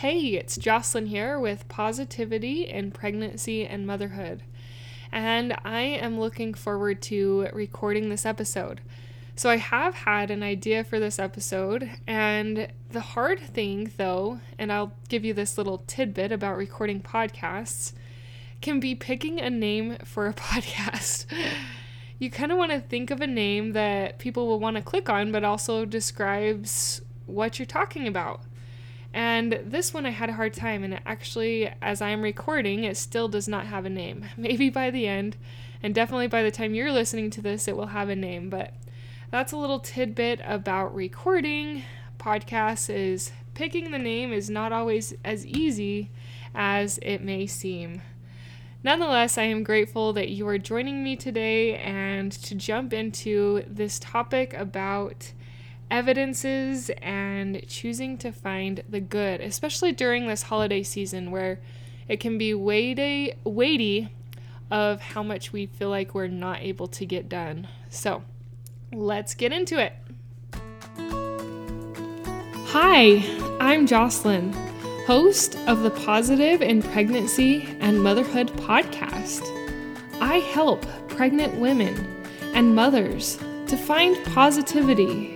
Hey, it's Jocelyn here with Positivity in Pregnancy and Motherhood. And I am looking forward to recording this episode. So, I have had an idea for this episode, and the hard thing, though, and I'll give you this little tidbit about recording podcasts, can be picking a name for a podcast. you kind of want to think of a name that people will want to click on, but also describes what you're talking about. And this one I had a hard time, and actually, as I'm recording, it still does not have a name. Maybe by the end, and definitely by the time you're listening to this, it will have a name. But that's a little tidbit about recording. Podcasts is picking the name is not always as easy as it may seem. Nonetheless, I am grateful that you are joining me today and to jump into this topic about evidences and choosing to find the good, especially during this holiday season where it can be weighty, weighty of how much we feel like we're not able to get done. So, let's get into it. Hi, I'm Jocelyn, host of the Positive in Pregnancy and Motherhood podcast. I help pregnant women and mothers to find positivity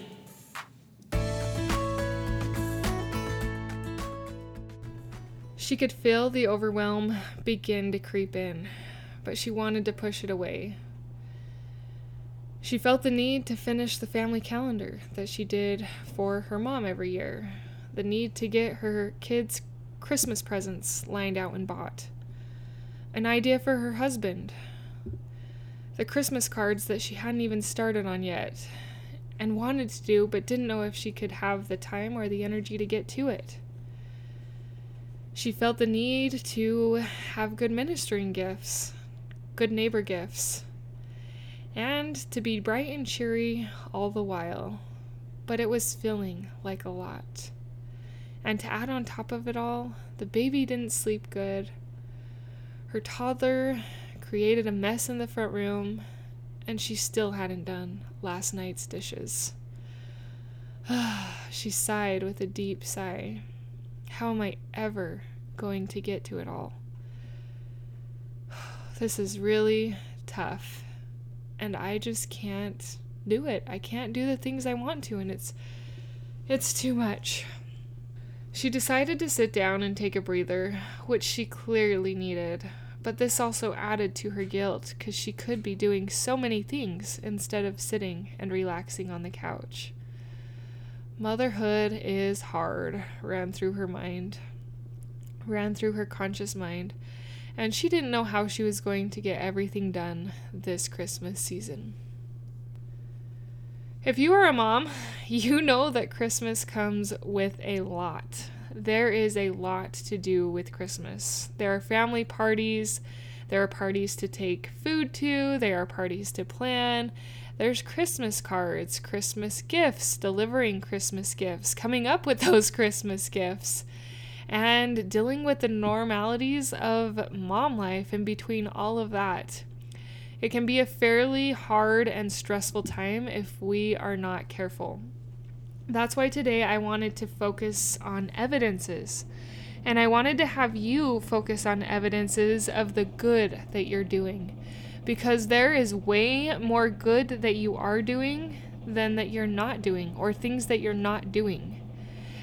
She could feel the overwhelm begin to creep in, but she wanted to push it away. She felt the need to finish the family calendar that she did for her mom every year, the need to get her kids' Christmas presents lined out and bought, an idea for her husband, the Christmas cards that she hadn't even started on yet, and wanted to do but didn't know if she could have the time or the energy to get to it. She felt the need to have good ministering gifts, good neighbor gifts, and to be bright and cheery all the while. But it was feeling like a lot. And to add on top of it all, the baby didn't sleep good. Her toddler created a mess in the front room, and she still hadn't done last night's dishes. she sighed with a deep sigh. How am I ever going to get to it all? This is really tough. And I just can't do it. I can't do the things I want to and it's it's too much. She decided to sit down and take a breather, which she clearly needed. But this also added to her guilt because she could be doing so many things instead of sitting and relaxing on the couch. Motherhood is hard, ran through her mind, ran through her conscious mind, and she didn't know how she was going to get everything done this Christmas season. If you are a mom, you know that Christmas comes with a lot. There is a lot to do with Christmas. There are family parties, there are parties to take food to, there are parties to plan, there's Christmas cards, Christmas gifts, delivering Christmas gifts, coming up with those Christmas gifts, and dealing with the normalities of mom life in between all of that. It can be a fairly hard and stressful time if we are not careful. That's why today I wanted to focus on evidences. And I wanted to have you focus on evidences of the good that you're doing because there is way more good that you are doing than that you're not doing or things that you're not doing.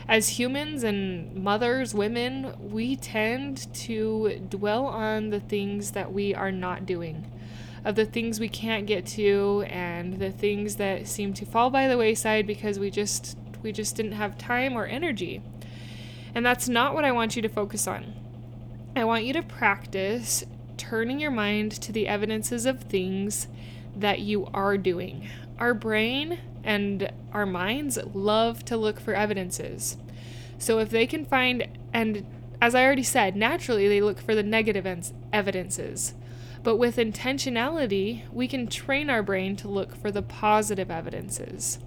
As humans and mothers, women, we tend to dwell on the things that we are not doing, of the things we can't get to and the things that seem to fall by the wayside because we just we just didn't have time or energy. And that's not what I want you to focus on. I want you to practice turning your mind to the evidences of things that you are doing. Our brain and our minds love to look for evidences. So if they can find, and as I already said, naturally they look for the negative evidences. But with intentionality, we can train our brain to look for the positive evidences.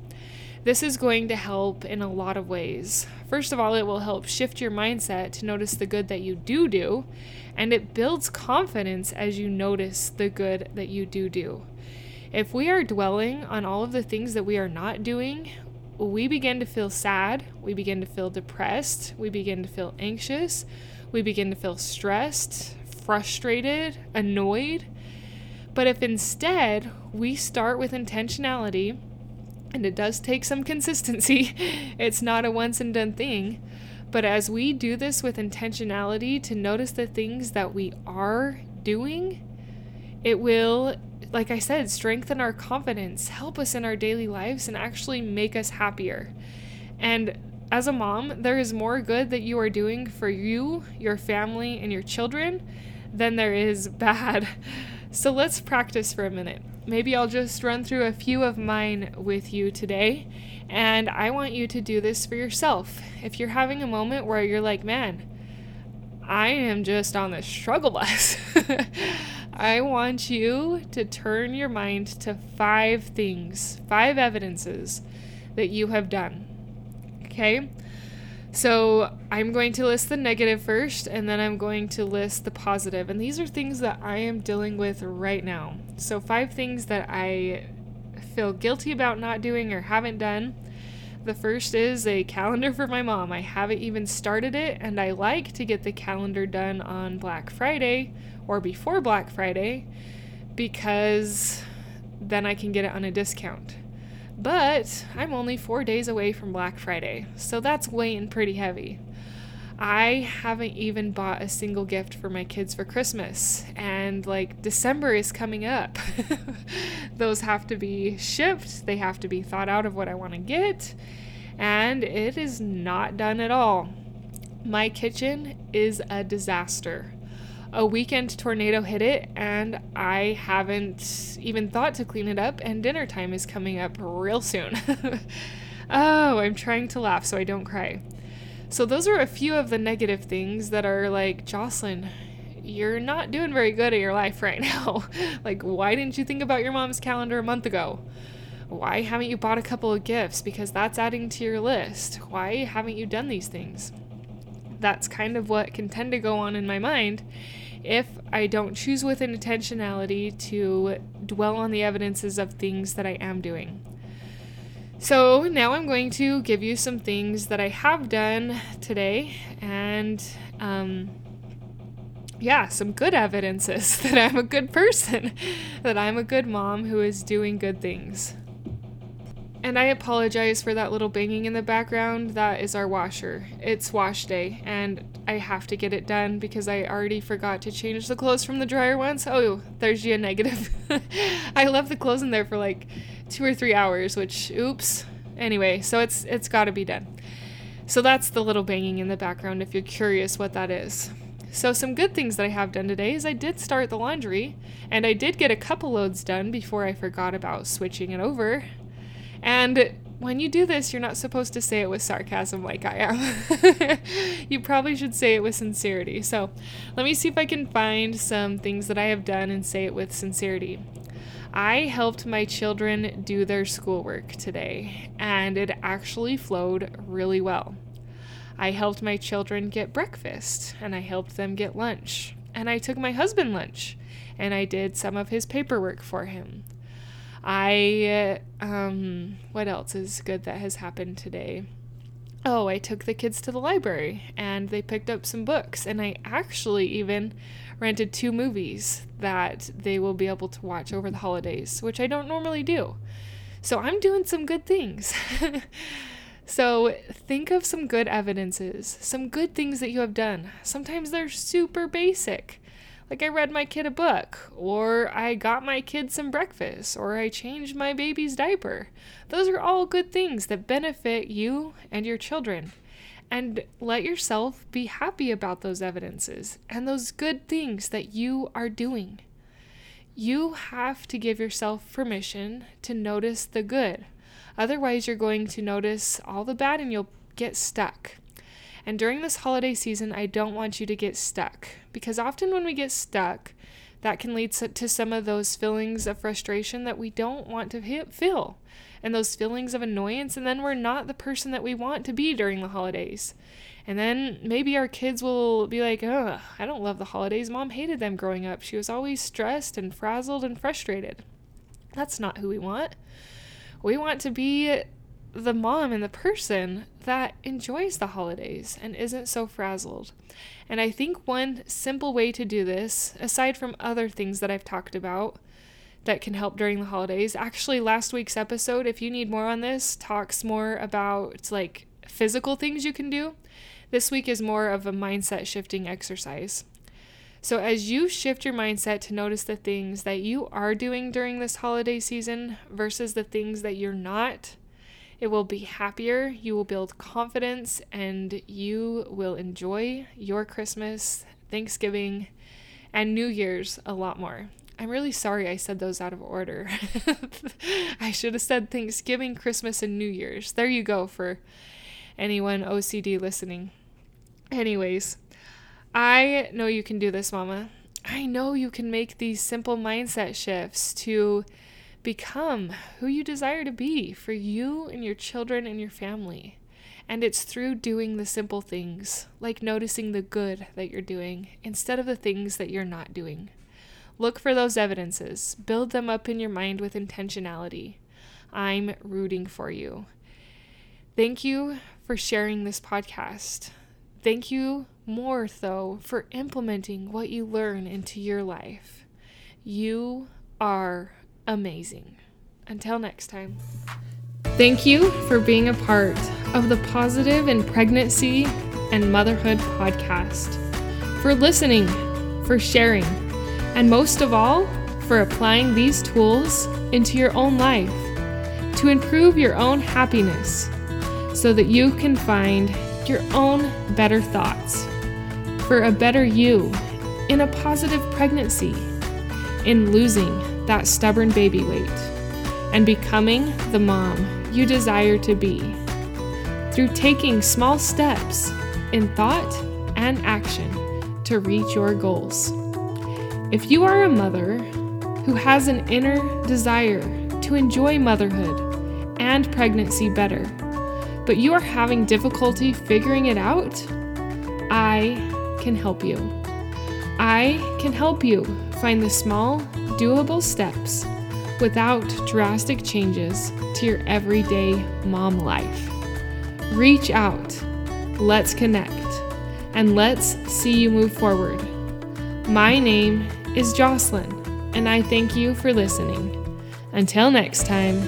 This is going to help in a lot of ways. First of all, it will help shift your mindset to notice the good that you do do, and it builds confidence as you notice the good that you do do. If we are dwelling on all of the things that we are not doing, we begin to feel sad, we begin to feel depressed, we begin to feel anxious, we begin to feel stressed, frustrated, annoyed. But if instead we start with intentionality, and it does take some consistency, it's not a once and done thing. But as we do this with intentionality to notice the things that we are doing, it will, like I said, strengthen our confidence, help us in our daily lives, and actually make us happier. And as a mom, there is more good that you are doing for you, your family, and your children than there is bad. So let's practice for a minute. Maybe I'll just run through a few of mine with you today. And I want you to do this for yourself. If you're having a moment where you're like, man, I am just on the struggle bus, I want you to turn your mind to five things, five evidences that you have done. Okay? So I'm going to list the negative first, and then I'm going to list the positive. And these are things that I am dealing with right now. So, five things that I feel guilty about not doing or haven't done. The first is a calendar for my mom. I haven't even started it, and I like to get the calendar done on Black Friday or before Black Friday because then I can get it on a discount. But I'm only four days away from Black Friday, so that's weighing pretty heavy. I haven't even bought a single gift for my kids for Christmas, and like December is coming up. Those have to be shipped, they have to be thought out of what I want to get, and it is not done at all. My kitchen is a disaster a weekend tornado hit it and I haven't even thought to clean it up and dinner time is coming up real soon. oh, I'm trying to laugh so I don't cry. So those are a few of the negative things that are like, Jocelyn, you're not doing very good at your life right now. like, why didn't you think about your mom's calendar a month ago? Why haven't you bought a couple of gifts? Because that's adding to your list. Why haven't you done these things? That's kind of what can tend to go on in my mind if I don't choose with intentionality to dwell on the evidences of things that I am doing. So now I'm going to give you some things that I have done today and um, yeah, some good evidences that I'm a good person, that I'm a good mom who is doing good things. And I apologize for that little banging in the background. That is our washer. It's wash day, and I have to get it done because I already forgot to change the clothes from the dryer once. Oh, there's you a negative. I left the clothes in there for like two or three hours, which oops. Anyway, so it's it's got to be done. So that's the little banging in the background if you're curious what that is. So some good things that I have done today is I did start the laundry and I did get a couple loads done before I forgot about switching it over and when you do this, you're not supposed to say it with sarcasm like I am. you probably should say it with sincerity. So let me see if I can find some things that I have done and say it with sincerity. I helped my children do their schoolwork today, and it actually flowed really well. I helped my children get breakfast, and I helped them get lunch, and I took my husband lunch, and I did some of his paperwork for him. I, um, what else is good that has happened today? Oh, I took the kids to the library and they picked up some books, and I actually even rented two movies that they will be able to watch over the holidays, which I don't normally do. So I'm doing some good things. so think of some good evidences, some good things that you have done. Sometimes they're super basic. Like I read my kid a book, or I got my kid some breakfast, or I changed my baby's diaper. Those are all good things that benefit you and your children. And let yourself be happy about those evidences and those good things that you are doing. You have to give yourself permission to notice the good. Otherwise, you're going to notice all the bad and you'll get stuck. And during this holiday season, I don't want you to get stuck because often when we get stuck, that can lead to some of those feelings of frustration that we don't want to feel and those feelings of annoyance. And then we're not the person that we want to be during the holidays. And then maybe our kids will be like, oh, I don't love the holidays. Mom hated them growing up. She was always stressed and frazzled and frustrated. That's not who we want. We want to be the mom and the person that enjoys the holidays and isn't so frazzled. And I think one simple way to do this, aside from other things that I've talked about that can help during the holidays, actually, last week's episode, if you need more on this, talks more about like physical things you can do. This week is more of a mindset shifting exercise. So, as you shift your mindset to notice the things that you are doing during this holiday season versus the things that you're not, it will be happier, you will build confidence, and you will enjoy your Christmas, Thanksgiving, and New Year's a lot more. I'm really sorry I said those out of order. I should have said Thanksgiving, Christmas, and New Year's. There you go for anyone OCD listening. Anyways, I know you can do this, Mama. I know you can make these simple mindset shifts to become who you desire to be for you and your children and your family. And it's through doing the simple things, like noticing the good that you're doing instead of the things that you're not doing. Look for those evidences, build them up in your mind with intentionality. I'm rooting for you. Thank you for sharing this podcast. Thank you more, though, for implementing what you learn into your life. You are amazing. Until next time. Thank you for being a part of the Positive in Pregnancy and Motherhood podcast, for listening, for sharing, and most of all, for applying these tools into your own life to improve your own happiness so that you can find your own better thoughts for a better you in a positive pregnancy, in losing that stubborn baby weight and becoming the mom you desire to be through taking small steps in thought and action to reach your goals. If you are a mother who has an inner desire to enjoy motherhood and pregnancy better, but you are having difficulty figuring it out, I can help you. I can help you find the small, doable steps without drastic changes to your everyday mom life. Reach out, let's connect, and let's see you move forward. My name is Jocelyn, and I thank you for listening. Until next time,